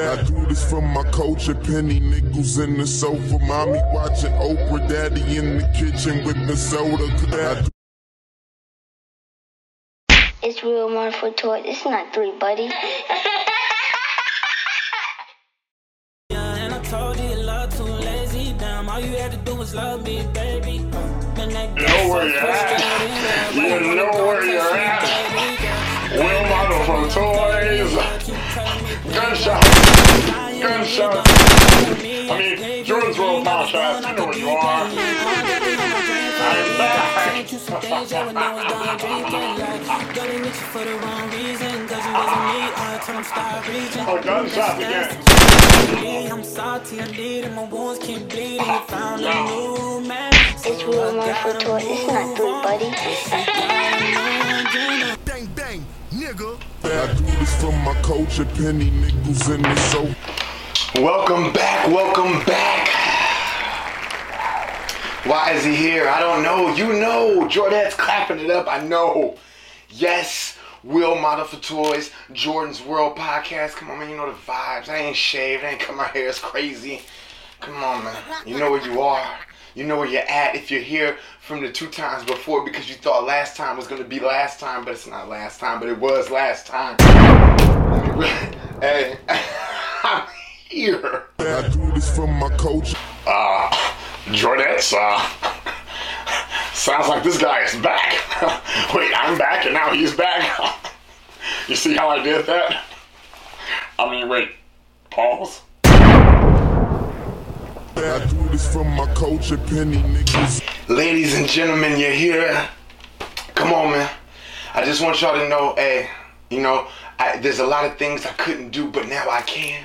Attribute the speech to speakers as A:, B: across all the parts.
A: I do this for my culture, penny nickels in the sofa, mommy watching Oprah, daddy in the kitchen with the soda. I
B: It's real wonderful toy. It's not three, buddy.
C: And I told you your love too lazy. Damn, all you had to do was love me, baby. Man, that
D: know where you're at. You know where you're at. Will model from toys. Gunshot. Gunshot. I mean, Jordan's World Podcast. You know where you are. I'm back. Oh, gunshots again.
C: I'm salty, I need it, my wounds keep bleeding. Found a new man.
B: It's real wonderful toy. It's not three, buddy.
E: Bang bang, nigga.
A: I do this for my culture, penny nickels in the sofa.
D: Welcome back, welcome back. Why is he here? I don't know. You know. Jordan's clapping it up. I know. Yes. Will Model for Toys, Jordan's World Podcast. Come on, man. You know the vibes. I ain't shaved. I ain't cut my hair. It's crazy. Come on, man. You know where you are. You know where you're at. If you're here from the two times before because you thought last time was going to be last time, but it's not last time, but it was last time. Hey, I'm here.
A: I do this for my culture.
D: Uh, Jordan's, uh, sounds like this guy is back. Wait, I'm back and now he's back. you see how I did that? I mean, wait, pause.
A: I do this for my culture, penny nickels.
D: Ladies and gentlemen, you're here. Come on, man. I just want y'all to know, hey, you know, I, there's a lot of things I couldn't do, but now I can.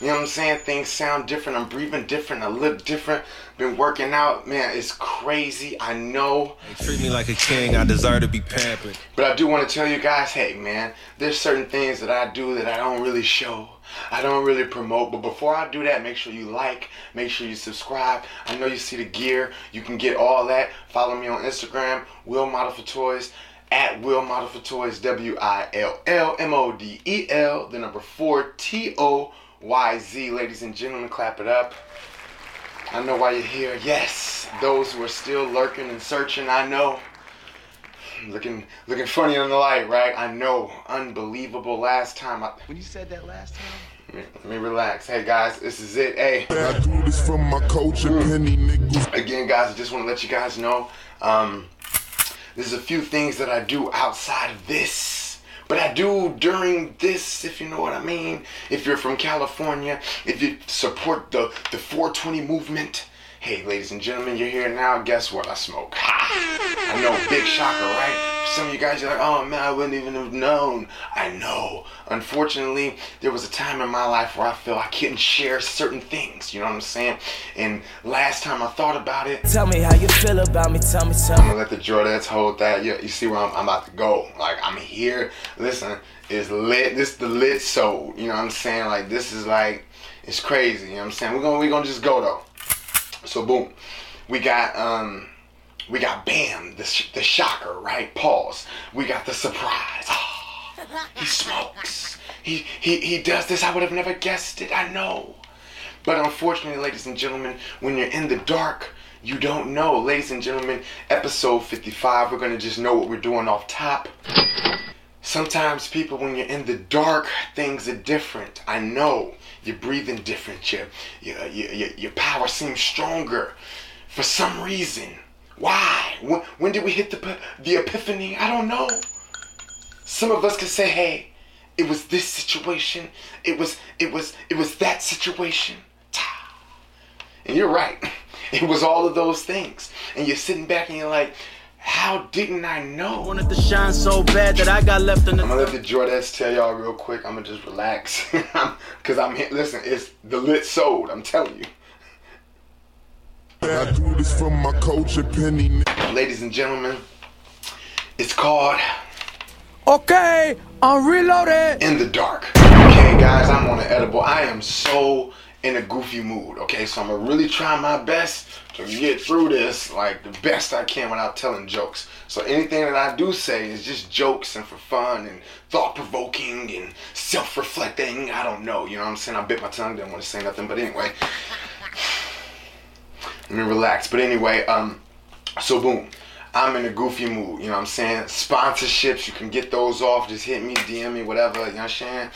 D: You know what I'm saying? Things sound different. I'm breathing different. I look different. Been working out, man. It's crazy. I know.
F: Treat me like a king, I deserve to be pampered.
D: But I do want to tell you guys, hey man, there's certain things that I do that I don't really show. I don't really promote. But before I do that, make sure you like, make sure you subscribe. I know you see the gear. You can get all that. Follow me on Instagram, Will Model for Toys. At Will Model for Toys, W I L L M O D E L, the number four T O Y Z. Ladies and gentlemen, clap it up. I know why you're here. Yes, those who are still lurking and searching, I know looking looking funny on the light, right? I know. Unbelievable. Last time I
E: When you said that last time,
D: let me, relax. Hey guys, this is it. Hey.
A: I do this for my culture, penny nickels.
D: Again, guys, I just want to let you guys know. Um there's a few things that I do outside of this. But I do during this, if you know what I mean. If you're from California, if you support the, the 420 movement, hey, ladies and gentlemen, you're here now. Guess what? I smoke. Ha! I know, big shocker, right? Some of you guys are like, oh man, I wouldn't even have known. I know. Unfortunately, there was a time in my life where I felt I couldn't share certain things. You know what I'm saying? And last time I thought about it,
C: Tell me how you feel about me. Tell me, tell
D: I'm
C: me.
D: gonna let the Jordans hold that. You, you see where I'm, I'm about to go. Like I'm here. Listen, it's lit. This the lit soul. You know what I'm saying? Like this is like it's crazy. You know what I'm saying? We're gonna we're gonna just go though. So boom, we got um we got bam the sh- the shocker right pause. We got the surprise. Ah, he smokes. He he he does this. I would have never guessed it. I know. But unfortunately, ladies and gentlemen, when you're in the dark, you don't know. Ladies and gentlemen, episode 55, we're going to just know what we're doing off top. Sometimes, people, when you're in the dark, things are different. I know. You're breathing different. Your, your, your, your, power seems stronger for some reason. Why? When, when did we hit the, the epiphany? I don't know. Some of us could say, hey, it was this situation. It was, it was, it was that situation. And you're right. It was all of those things. And you're sitting back and you're like, how didn't I know?
C: Wanted to shine so bad that I got left in the.
D: I'm
C: the.
D: gonna let the Jordans tell y'all real quick. I'm gonna just relax. Cause I'm here. Listen, it's the lit sold. I'm telling you.
A: I do this for my culture, penny.
D: Ladies and gentlemen, it's called
C: Okay, I'm reloaded.
D: In the Dark. Okay, guys, I'm on an edible. I am so in a goofy mood. Okay, so I'm gonna really try my best to get through this like the best I can without telling jokes. So anything that I do say is just jokes and for fun and thought provoking and self reflecting. I don't know, you know what I'm saying? I bit my tongue, didn't want to say nothing, but anyway. Let me relax. But anyway, um, so boom. I'm in a goofy mood, you know what I'm saying? Sponsorships, you can get those off, just hit me, DM me, whatever, you know what I'm saying?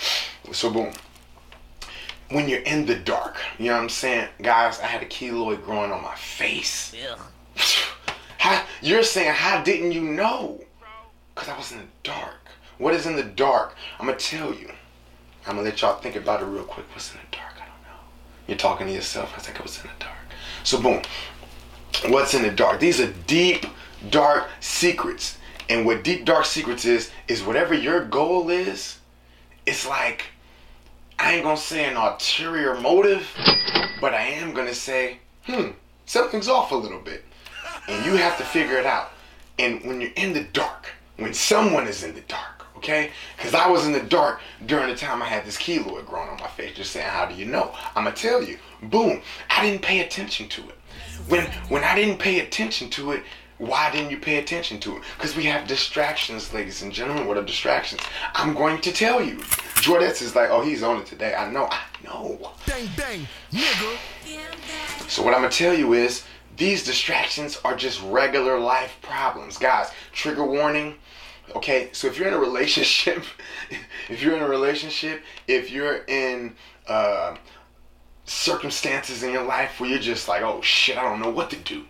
D: So boom. When you're in the dark, you know what I'm saying? Guys, I had a keloid growing on my face. How, you're saying, how didn't you know? Because I was in the dark. What is in the dark? I'm going to tell you. I'm going to let y'all think about it real quick. What's in the dark? I don't know. You're talking to yourself. I think it was in the dark. So, boom. What's in the dark? These are deep, dark secrets. And what deep, dark secrets is, is whatever your goal is, it's like, I ain't to say an ulterior motive, but I am to say, hmm, something's off a little bit and you have to figure it out. And when you're in the dark, when someone is in the dark, okay? Because I was in the dark during the time I had this keloid growing on my face. Just saying, how do you know? I'm gonna tell you. Boom. I didn't pay attention to it. When when I didn't pay attention to it, why didn't you pay attention to it? Because we have distractions, ladies and gentlemen. What are distractions? I'm going to tell you. Jordets is like, oh, he's on it today. I know. I know.
E: Bang, bang, nigga.
D: So what I'm gonna tell you is these distractions are just regular life problems. Guys, trigger warning. Okay, so if you're in a relationship, if you're in a relationship, if you're in uh, circumstances in your life where you're just like, oh shit, I don't know what to do.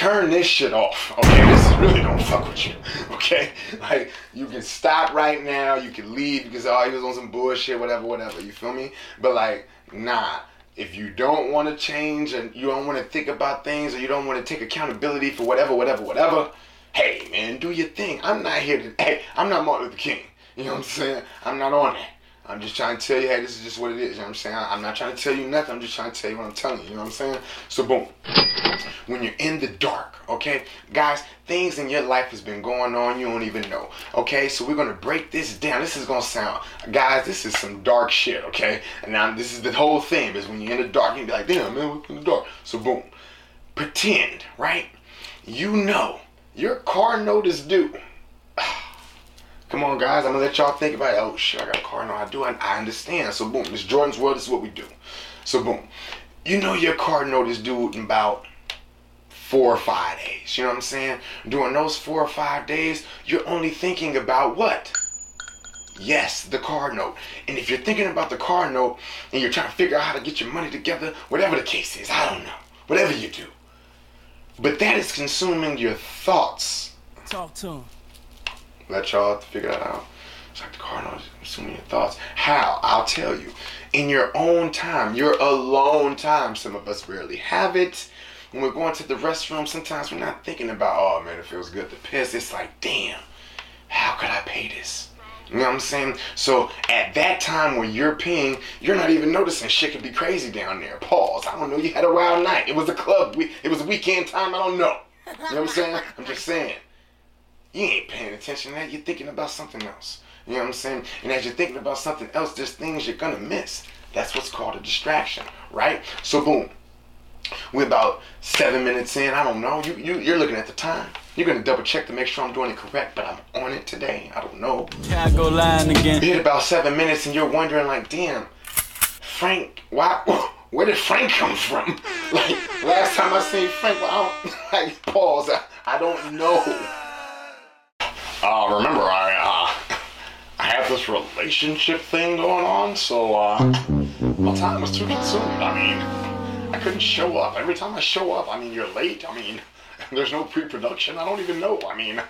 D: Turn this shit off. Okay, this is really don't fuck with you. Okay, like you can stop right now. You can leave because oh he was on some bullshit, whatever, whatever. You feel me? But like, nah if you don't want to change and you don't want to think about things or you don't want to take accountability for whatever, whatever, whatever, hey man, do your thing. I'm not here to hey, I'm not Martin Luther King. You know what I'm saying? I'm not on that. I'm just trying to tell you, hey, this is just what it is. You know what I'm saying? I'm not trying to tell you nothing. I'm just trying to tell you what I'm telling you. You know what I'm saying? So boom. When you're in the dark, okay, guys, things in your life has been going on you don't even know. Okay, so we're gonna break this down. This is gonna sound, guys, this is some dark shit. Okay, and now this is the whole thing. Is when you're in the dark, you be like, damn man, we're in the dark. So boom, pretend, right? You know your car note is due. Come on, guys. I'm gonna let y'all think about it. Oh shit, I got a car note. I do. I, I understand. So boom, this Jordan's world. This is what we do. So boom, you know your car note is due in about four or five days. You know what I'm saying? During those four or five days, you're only thinking about what? Yes, the car note. And if you're thinking about the car note and you're trying to figure out how to get your money together, whatever the case is, I don't know. Whatever you do. But that is consuming your thoughts.
C: Talk to him.
D: Let y'all figure that out. It's like the car note is consuming your thoughts. How? I'll tell you. In your own time, your alone time. Some of us rarely have it. When we're going to the restroom, sometimes we're not thinking about, oh man, it feels good to piss. It's like, damn, how could I pay this? You know what I'm saying? So at that time when you're peeing, you're not even noticing shit could be crazy down there. Pause. I don't know. You had a wild night. It was a club. It was weekend time. I don't know. You know what I'm saying? I'm just saying. You ain't paying attention to that. You're thinking about something else. You know what I'm saying? And as you're thinking about something else, there's things you're gonna miss. That's what's called a distraction, right? So boom. We're about seven minutes in. I don't know. You, you you're looking at the time. You're gonna double check to make sure I'm doing it correct, but I'm on it today. I don't know.
C: Can I go lying again?
D: You hit about seven minutes and you're wondering like, damn, Frank, why where did Frank come from? Like last time I seen Frank, well, I don't like pause. I, I don't know. Uh remember I uh I have this relationship thing going on, so uh my time was too consumed. I mean I couldn't show up. Every time I show up, I mean you're late. I mean there's no pre-production. I don't even know. I mean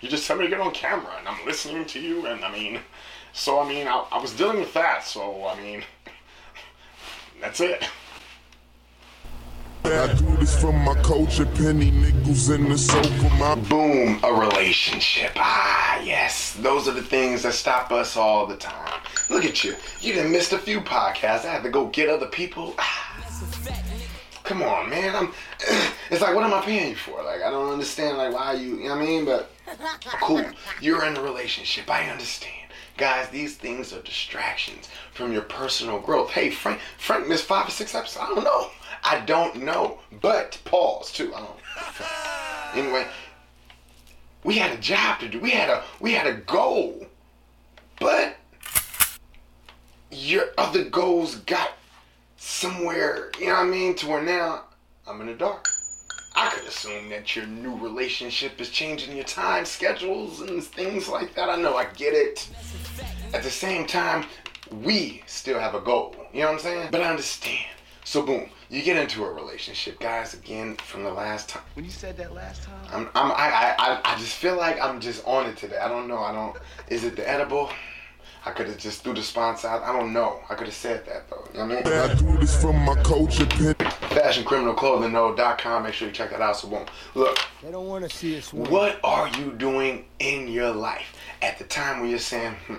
D: you just tell me to get on camera and I'm listening to you and I mean so I mean I, I was dealing with that, so I mean that's it.
A: I do this for my culture, penny nickels in the sofa. My
D: Boom, a relationship. Ah, yes. Those are the things that stop us all the time. Look at you. You done missed a few podcasts. I had to go get other people. Ah. Come on, man. I'm it's like what am I paying you for? Like I don't understand like why you you know what I mean? But cool. You're in a relationship. I understand. Guys, these things are distractions from your personal growth. Hey, Frank, Frank missed five or six episodes. I don't know. I don't know. But pause too. I don't. Anyway, we had a job to do. We had a we had a goal. But your other goals got somewhere, you know what I mean, to where now I'm in the dark. I could assume that your new relationship is changing your time schedules and things like that. I know, I get it. At the same time, we still have a goal. You know what I'm saying? But I understand. So boom, you get into a relationship, guys. Again, from the last time,
E: When you said that last time,
D: I'm, I'm, I, I, I just feel like I'm just on it today. I don't know. I don't. Is it the edible? I could have just threw the sponsor out. I don't know. I could have said that though. You know what I mean?
A: I do this from my culture, Penny.
D: FashionCriminalClothing.com. Make sure you check that out. So boom. Look,
G: They don't want to see us
D: what are you doing in your life at the time when you're saying, hmm,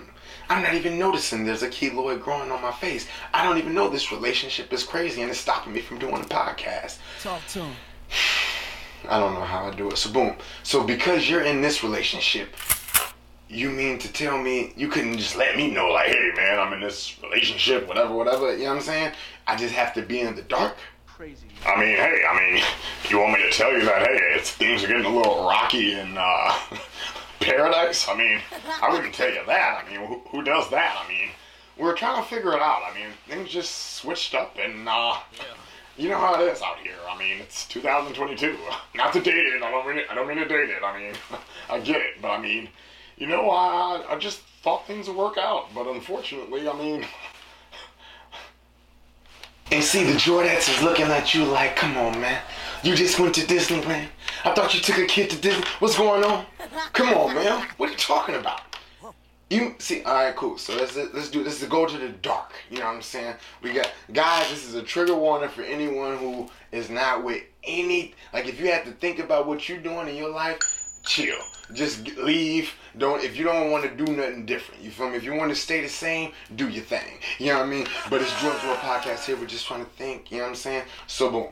D: I'm not even noticing there's a keloid growing on my face. I don't even know this relationship is crazy and it's stopping me from doing a podcast.
G: Talk to him.
D: I don't know how I do it. So boom. So because you're in this relationship, you mean to tell me you couldn't just let me know like, hey man, I'm in this relationship, whatever, whatever. You know what I'm saying? I just have to be in the dark.
E: crazy.
H: I mean, hey, I mean, you want me to tell you that, hey, it's, things are getting a little rocky and uh, paradise? I mean, I wouldn't tell you that. I mean, who, who does that? I mean, we're trying to figure it out. I mean, things just switched up, and uh, you know how it is out here. I mean, it's 2022. Not to date it. I don't mean it. I don't mean to date it. I mean, I get it, but I mean, you know, I I just thought things would work out, but unfortunately, I mean.
D: And see, the Jordates is looking at you like, come on, man. You just went to Disneyland. I thought you took a kid to Disney. What's going on? Come on, man. What are you talking about? You see, all right, cool. So let's let's do this. To go to the dark. You know what I'm saying? We got guys. This is a trigger warning for anyone who is not with any. Like, if you have to think about what you're doing in your life, chill. Just leave. Don't if you don't want to do nothing different. You feel me? If you want to stay the same, do your thing. You know what I mean? But it's George World Podcast here. We're just trying to think. You know what I'm saying? So boom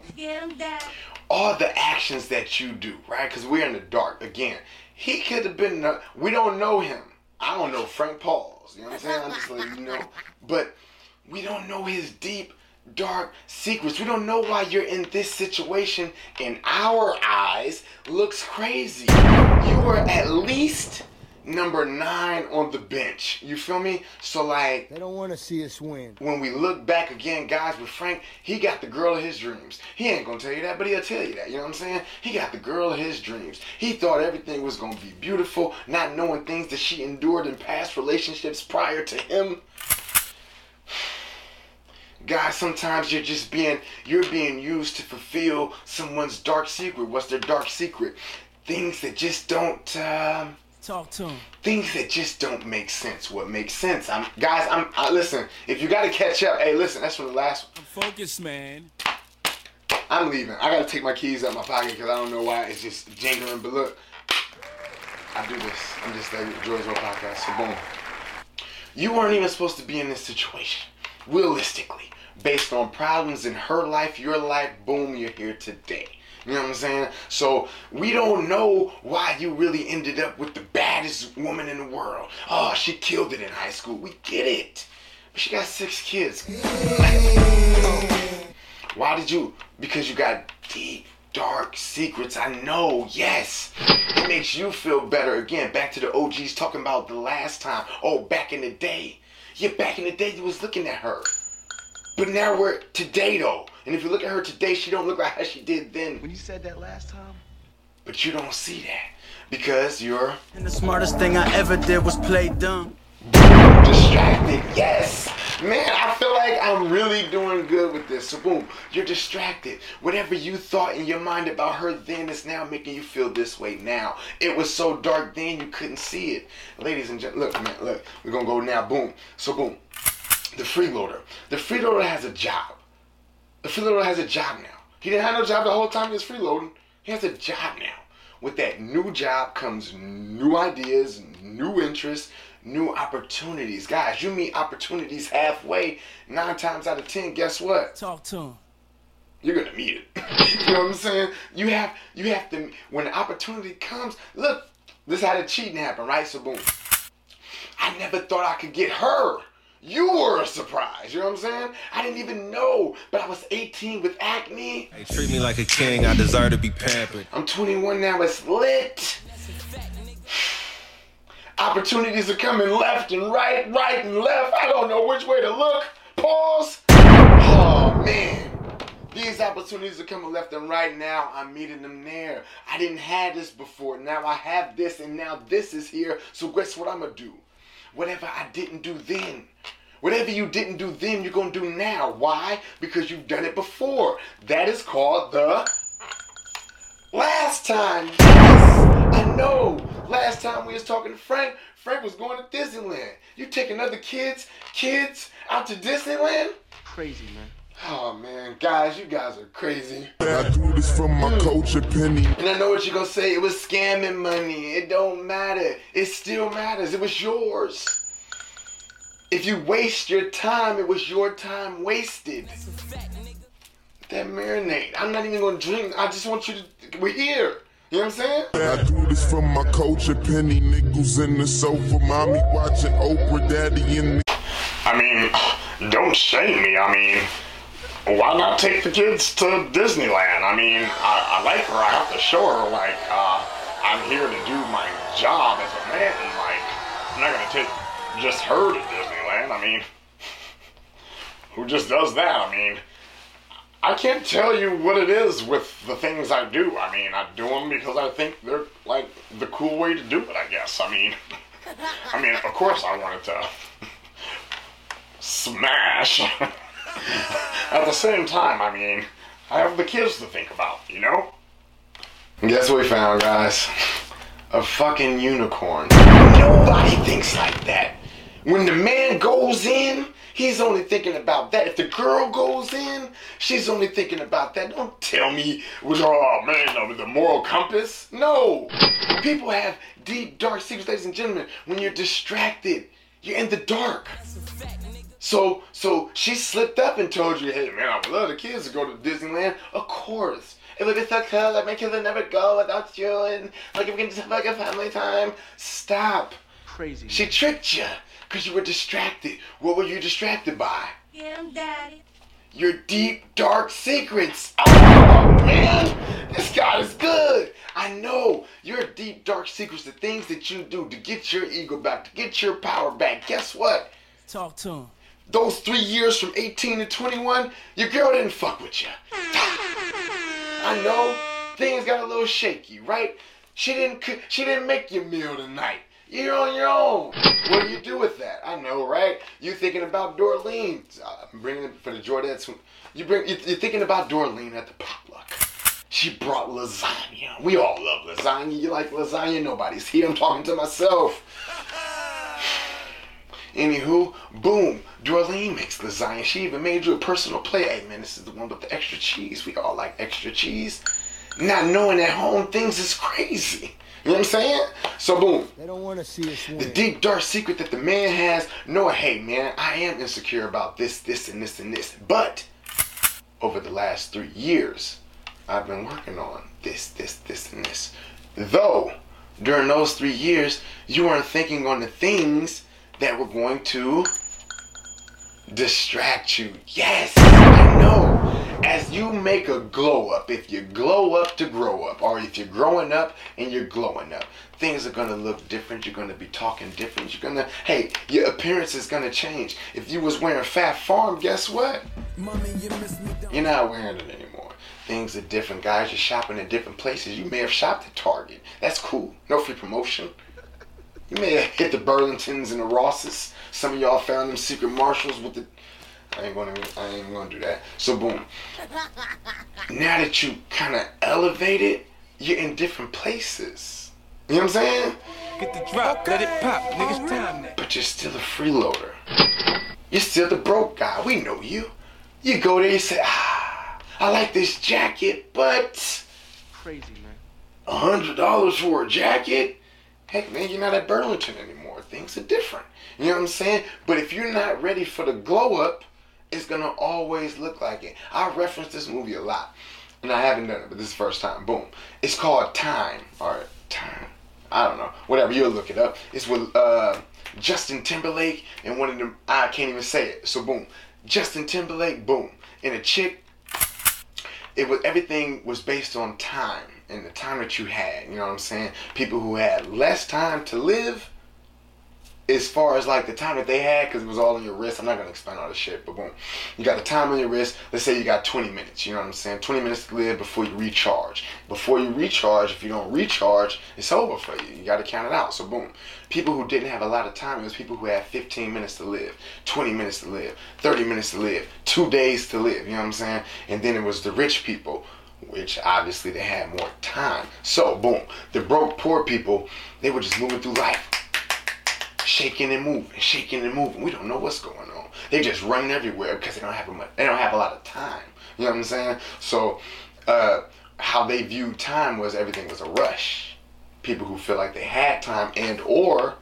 D: all the actions that you do, right? Because we're in the dark. Again, he could have been, we don't know him. I don't know Frank Pauls. You know what I'm saying? I'm just letting you know. But we don't know his deep, dark secrets. We don't know why you're in this situation in our eyes looks crazy. You are at least number nine on the bench. You feel me? So, like,
G: They don't want to see us win.
D: when we look back again, guys, with Frank, he got the girl of his dreams. He ain't gonna tell you that, but he'll tell you that. You know what I'm saying? He got the girl of his dreams. He thought everything was gonna be beautiful, not knowing things that she endured in past relationships prior to him. Guys, sometimes you're just being you're being used to fulfill someone's dark secret. What's their dark secret? Things that just don't. Um,
G: Talk to them
D: things that just don't make sense. What makes sense? I'm guys. I'm I, listen. If you got to catch up, hey, listen. That's from the last.
G: Focus, man.
D: I'm leaving. I got to take my keys out my pocket because I don't know why it's just jingling. But look, I do this. I'm just like World Podcast. So boom. You weren't even supposed to be in this situation. Realistically, based on problems in her life, your life, boom, you're here today. You know what I'm saying? So we don't know why you really ended up with the baddest woman in the world. Oh, she killed it in high school. We get it. But she got six kids. Why did you? Because you got deep, dark secrets. I know, yes. It makes you feel better. Again, back to the OGs talking about the last time. Oh, back in the day. Yeah, back in the day you was looking at her. But now we're today though. And if you look at her today, she don't look like how she did then.
E: When you said that last time,
D: But you don't see that. Because you're
G: And the smartest thing I ever did was play dumb.
D: distracted. Yes. Man, I feel like I'm really doing good with this. So boom, you're distracted. Whatever you thought in your mind about her then is now making you feel this way now. It was so dark then you couldn't see it. Ladies and gentlemen, look, man, look. We're gonna go now. Boom. So boom. The freeloader. The freeloader has a job. The freeloader has a job now. He didn't have no job the whole time he was freeloading. He has a job now. With that new job comes new ideas, new interests, new opportunities. Guys, you meet opportunities halfway. Nine times out of ten, guess what?
G: Talk to him.
D: You're gonna meet it. you know what I'm saying? You have you have to when the opportunity comes, look, this is how the cheating happened, right? So boom. I never thought I could get her. You were a surprise, you know what I'm saying? I didn't even know, but I was 18 with acne.
F: Hey, treat me like a king, I deserve to be pampered.
D: I'm 21 now, it's lit. Opportunities are coming left and right, right and left. I don't know which way to look. Pause. Oh, man. These opportunities are coming left and right now. I'm meeting them there. I didn't have this before. Now I have this, and now this is here. So guess what I'm gonna do? Whatever I didn't do then. Whatever you didn't do then, you're gonna do now. Why? Because you've done it before. That is called the last time. Yes, I know. Last time we was talking to Frank, Frank was going to Disneyland. You taking other kids, kids out to Disneyland?
E: Crazy, man.
D: Oh man, guys, you guys are crazy.
A: I do this from my hmm. culture, Penny.
D: And I know what you're gonna say. It was scamming money. It don't matter. It still matters. It was yours. If you waste your time, it was your time wasted. That marinade. I'm not even gonna drink. I just want you to. We're here. You know what I'm saying?
A: I do this from my culture, Penny nickels in the sofa, mommy watching Oprah, daddy in the
H: I mean, don't shame me. I mean, why not take the kids to Disneyland? I mean, I, I like her. I have to show her, like, uh, I'm here to do my job as a man. And, like, I'm not going to take just her to Disneyland. I mean, who just does that? I mean, I can't tell you what it is with the things I do. I mean, I do them because I think they're, like, the cool way to do it, I guess. I mean, I mean, of course I wanted to smash. At the same time, I mean, I have the kids to think about, you know?
D: Guess what we found, guys? A fucking unicorn. Nobody thinks like that. When the man goes in, he's only thinking about that. If the girl goes in, she's only thinking about that. Don't tell me with oh man, uh, with the moral compass. No. People have deep, dark secrets, ladies and gentlemen. When you're distracted, you're in the dark. So, so she slipped up and told you, hey man, I would love the kids to go to Disneyland. Of course. It would be so cool. Like my kids would never go without you, and like if we can just have like a family time. Stop.
E: Crazy.
D: She tricked you because you were distracted. What were you distracted by?
B: Get him, daddy.
D: Your deep, dark secrets. Oh man, this guy is good. I know your deep, dark secrets, the things that you do to get your ego back, to get your power back. Guess what?
G: Talk to him.
D: Those three years from 18 to 21, your girl didn't fuck with you. I know things got a little shaky, right? She didn't cook, she didn't make your meal tonight. You're on your own. What do you do with that? I know, right? You thinking about Dorleen? Uh, I'm bringing it for the Jordanes. You bring you- you're thinking about Dorleen at the potluck. She brought lasagna. We all love lasagna. You like lasagna? Nobody's here. I'm talking to myself. Anywho, boom, Dorleen makes lasagna. She even made you a personal plate. Hey man, this is the one with the extra cheese. We all like extra cheese. Not knowing at home things is crazy. You know what I'm saying? So boom,
G: They don't want to see us
D: the deep dark secret that the man has. No, hey man, I am insecure about this, this, and this, and this. But over the last three years, I've been working on this, this, this, and this. Though during those three years, you weren't thinking on the things that were going to distract you. Yes, I know. You make a glow up, if you glow up to grow up, or if you're growing up and you're glowing up, things are gonna look different. You're gonna be talking different. You're gonna, hey, your appearance is gonna change. If you was wearing Phat Farm, guess what? You're not wearing it anymore. Things are different, guys. You're shopping in different places. You may have shopped at Target. That's cool. No free promotion. You may have hit the Burlingtons and the Rosses. Some of y'all found them secret Marshalls with the. I ain't gonna. I ain't gonna do that. So boom. Now that you kind of elevated, you're in different places. You know what I'm saying?
F: Get the drop, let it pop, niggas time that.
D: But you're still a freeloader. You're still the broke guy. We know you. You go there, you say, ah, I like this jacket, but
E: Crazy, man.
D: a hundred dollars for a jacket? Heck, man, you're not at Burlington anymore. Things are different. You know what I'm saying? But if you're not ready for the glow up, it's gonna always look like it. I reference this movie a lot, and I haven't done it, but this is the first time. Boom. It's called Time or Time. I don't know. Whatever. You'll look it up. It's with uh, Justin Timberlake and one of them I can't even say it. So boom, Justin Timberlake, boom, and a chick. It was everything was based on time and the time that you had. You know what I'm saying? People who had less time to live as far as like the time that they had, because it was all on your wrist. I'm not gonna explain all this shit, but boom, you got the time on your wrist. Let's say you got 20 minutes. You know what I'm saying? 20 minutes to live before you recharge. Before you recharge, if you don't recharge, it's over for you. You got to count it out. So boom, people who didn't have a lot of time, it was people who had 15 minutes to live, 20 minutes to live, 30 minutes to live, two days to live. You know what I'm saying? And then it was the rich people. Which obviously they had more time. So, boom, the broke, poor people, they were just moving through life shaking and moving, shaking and moving. We don't know what's going on. They just running everywhere because they don't have a much, they don't have a lot of time. You know what I'm saying? So, uh, how they viewed time was everything was a rush. People who feel like they had time and or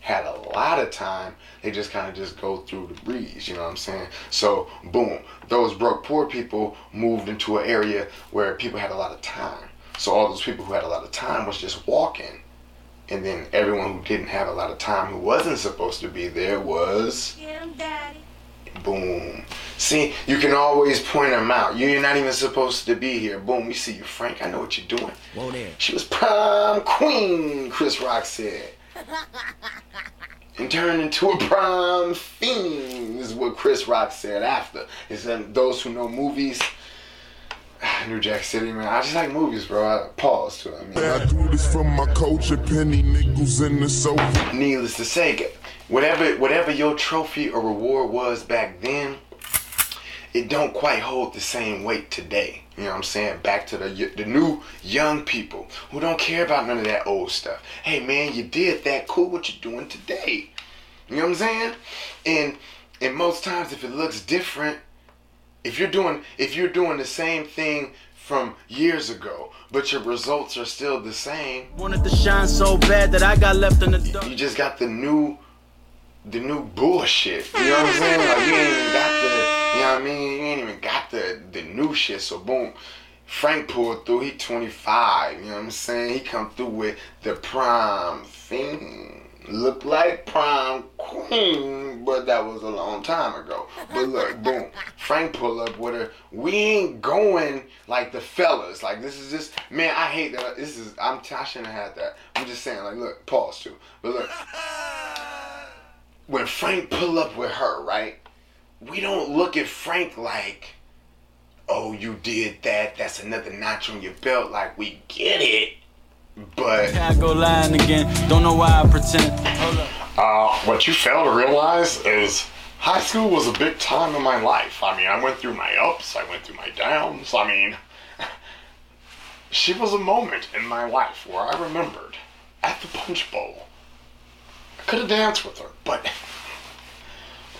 D: had a lot of time, they just kind of just go through the breeze. You know what I'm saying? So, boom, those broke poor people moved into an area where people had a lot of time. So all those people who had a lot of time was just walking and then everyone who didn't have a lot of time who wasn't supposed to be there was boom. See you can always point them out. You're not even supposed to be here. Boom we see you frank. I know what you're doing.
G: Whoa there.
D: she was prom queen chris rock said. And turned into a prom fiend is what chris rock said after. Is that um, those who know movies New Jack City, man. I just like movies, bro. I pause to it. I mean,
A: I do this from my culture, penny nickels in the sofa.
D: needless to say, whatever whatever your trophy or reward was back then, it don't quite hold the same weight today. You know what I'm saying? Back to the the new young people who don't care about none of that old stuff. Hey man, you did that. Cool. What you doing today? You know what I'm saying? And and most times, if it looks different, if you're doing if you're doing the same thing from years ago, but your results are still the same,
G: Wanted to shine so bad that I got left in the dark.
D: you just got the new the new bullshit. You know what I'm saying? Like you ain't even got the you know what I mean? You ain't even got the the new shit. So boom. Frank pulled through, he 25, you know what I'm saying? He come through with the prime thing. Look like prime queen, but that was a long time ago. But look, boom, Frank pull up with her. We ain't going like the fellas. Like this is just man, I hate that. This is I'm I shouldn't have had that. I'm just saying, like, look, pause too. But look, when Frank pull up with her, right? We don't look at Frank like, oh, you did that. That's another notch on your belt. Like we get it, but
G: I go lying again. Don't know why I pretend.
H: Uh, what you fail to realize is high school was a big time in my life. I mean, I went through my ups, I went through my downs. I mean, she was a moment in my life where I remembered at the punch bowl. I could have danced with her, but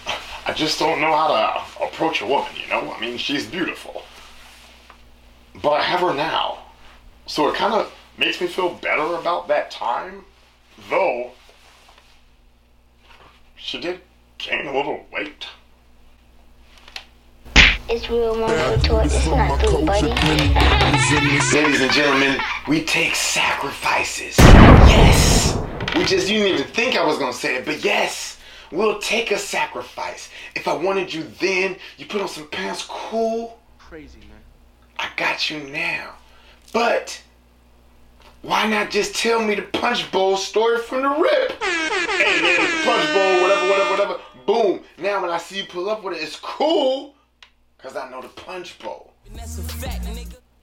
H: I just don't know how to approach a woman, you know? I mean, she's beautiful. But I have her now. So it kind of makes me feel better about that time, though she did gain a little weight.
B: It's real
A: monster
B: Marco
A: do
B: Toy. It's not three, buddy.
A: penny nickels in the sofa.
D: ladies and gentlemen, we take sacrifices. Yes, we just you didn't even think I was gonna say it, but yes, we'll take a sacrifice. If I wanted you then, you put on some pants, cool.
E: Crazy, man.
D: I got you now. But why not just tell me the punch bowl story from the rip? Punch bowl, whatever, whatever, whatever. Boom. Now when I see you pull up with it, it's cool. Cause I know the punch bowl.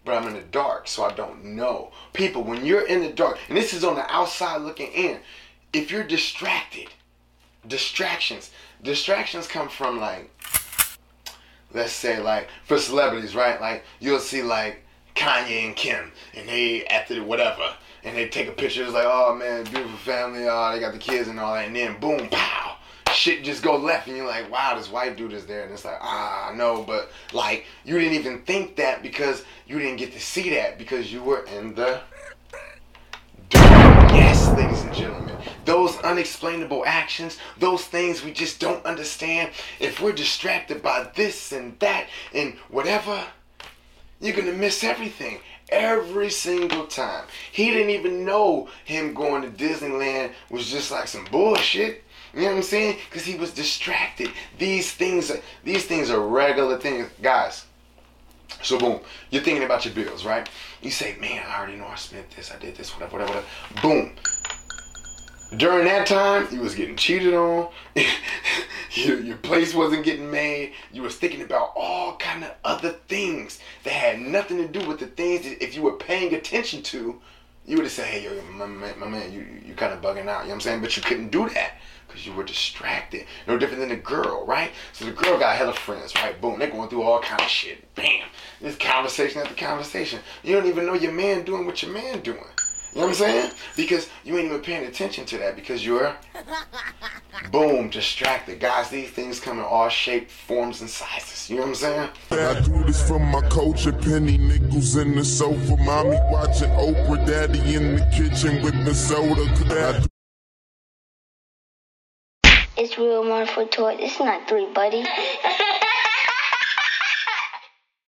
D: But I'm in the dark, so I don't know. People, when you're in the dark, and this is on the outside looking in, if you're distracted, distractions, distractions come from like let's say like for celebrities, right? Like you'll see like Kanye and Kim, and they after whatever, and they take a picture. It's like, oh man, beautiful family. Oh, they got the kids and all that, and then boom, pow, shit just go left, and you're like, wow, this white dude is there, and it's like, ah, no, but like you didn't even think that because you didn't get to see that because you were in the. Yes, ladies and gentlemen, those unexplainable actions, those things we just don't understand, if we're distracted by this and that and whatever, you're gonna miss everything. Every single time. He didn't even know him going to Disneyland was just like some bullshit. You know what I'm saying? Because he was distracted. These things, are, these things are regular things, guys. So boom, you're thinking about your bills, right? You say, man, I already know I spent this, I did this, whatever, whatever, whatever. Boom. During that time, you was getting cheated on. your, your place wasn't getting made. You was thinking about all kind of other things that had nothing to do with the things that if you were paying attention to, you would have said, hey, yo, my, man, my man, you, you kind of bugging out. You know what I'm saying? But you couldn't do that because you were distracted. No different than the girl, right? So the girl got hella friends, right? Boom, they're going through all kind of shit. Bam. This conversation after conversation. You don't even know your man doing what your man doing. You know what I'm saying? Because you ain't even paying attention to that because you're boom distracted. Guys, these things come in all shapes, forms, and sizes. You know what I'm saying?
A: I do this for my coach and penny nickels in the sofa. Mommy watching Oprah, daddy in the kitchen with the soda. I
B: It's real one for toy. It's not three, buddy.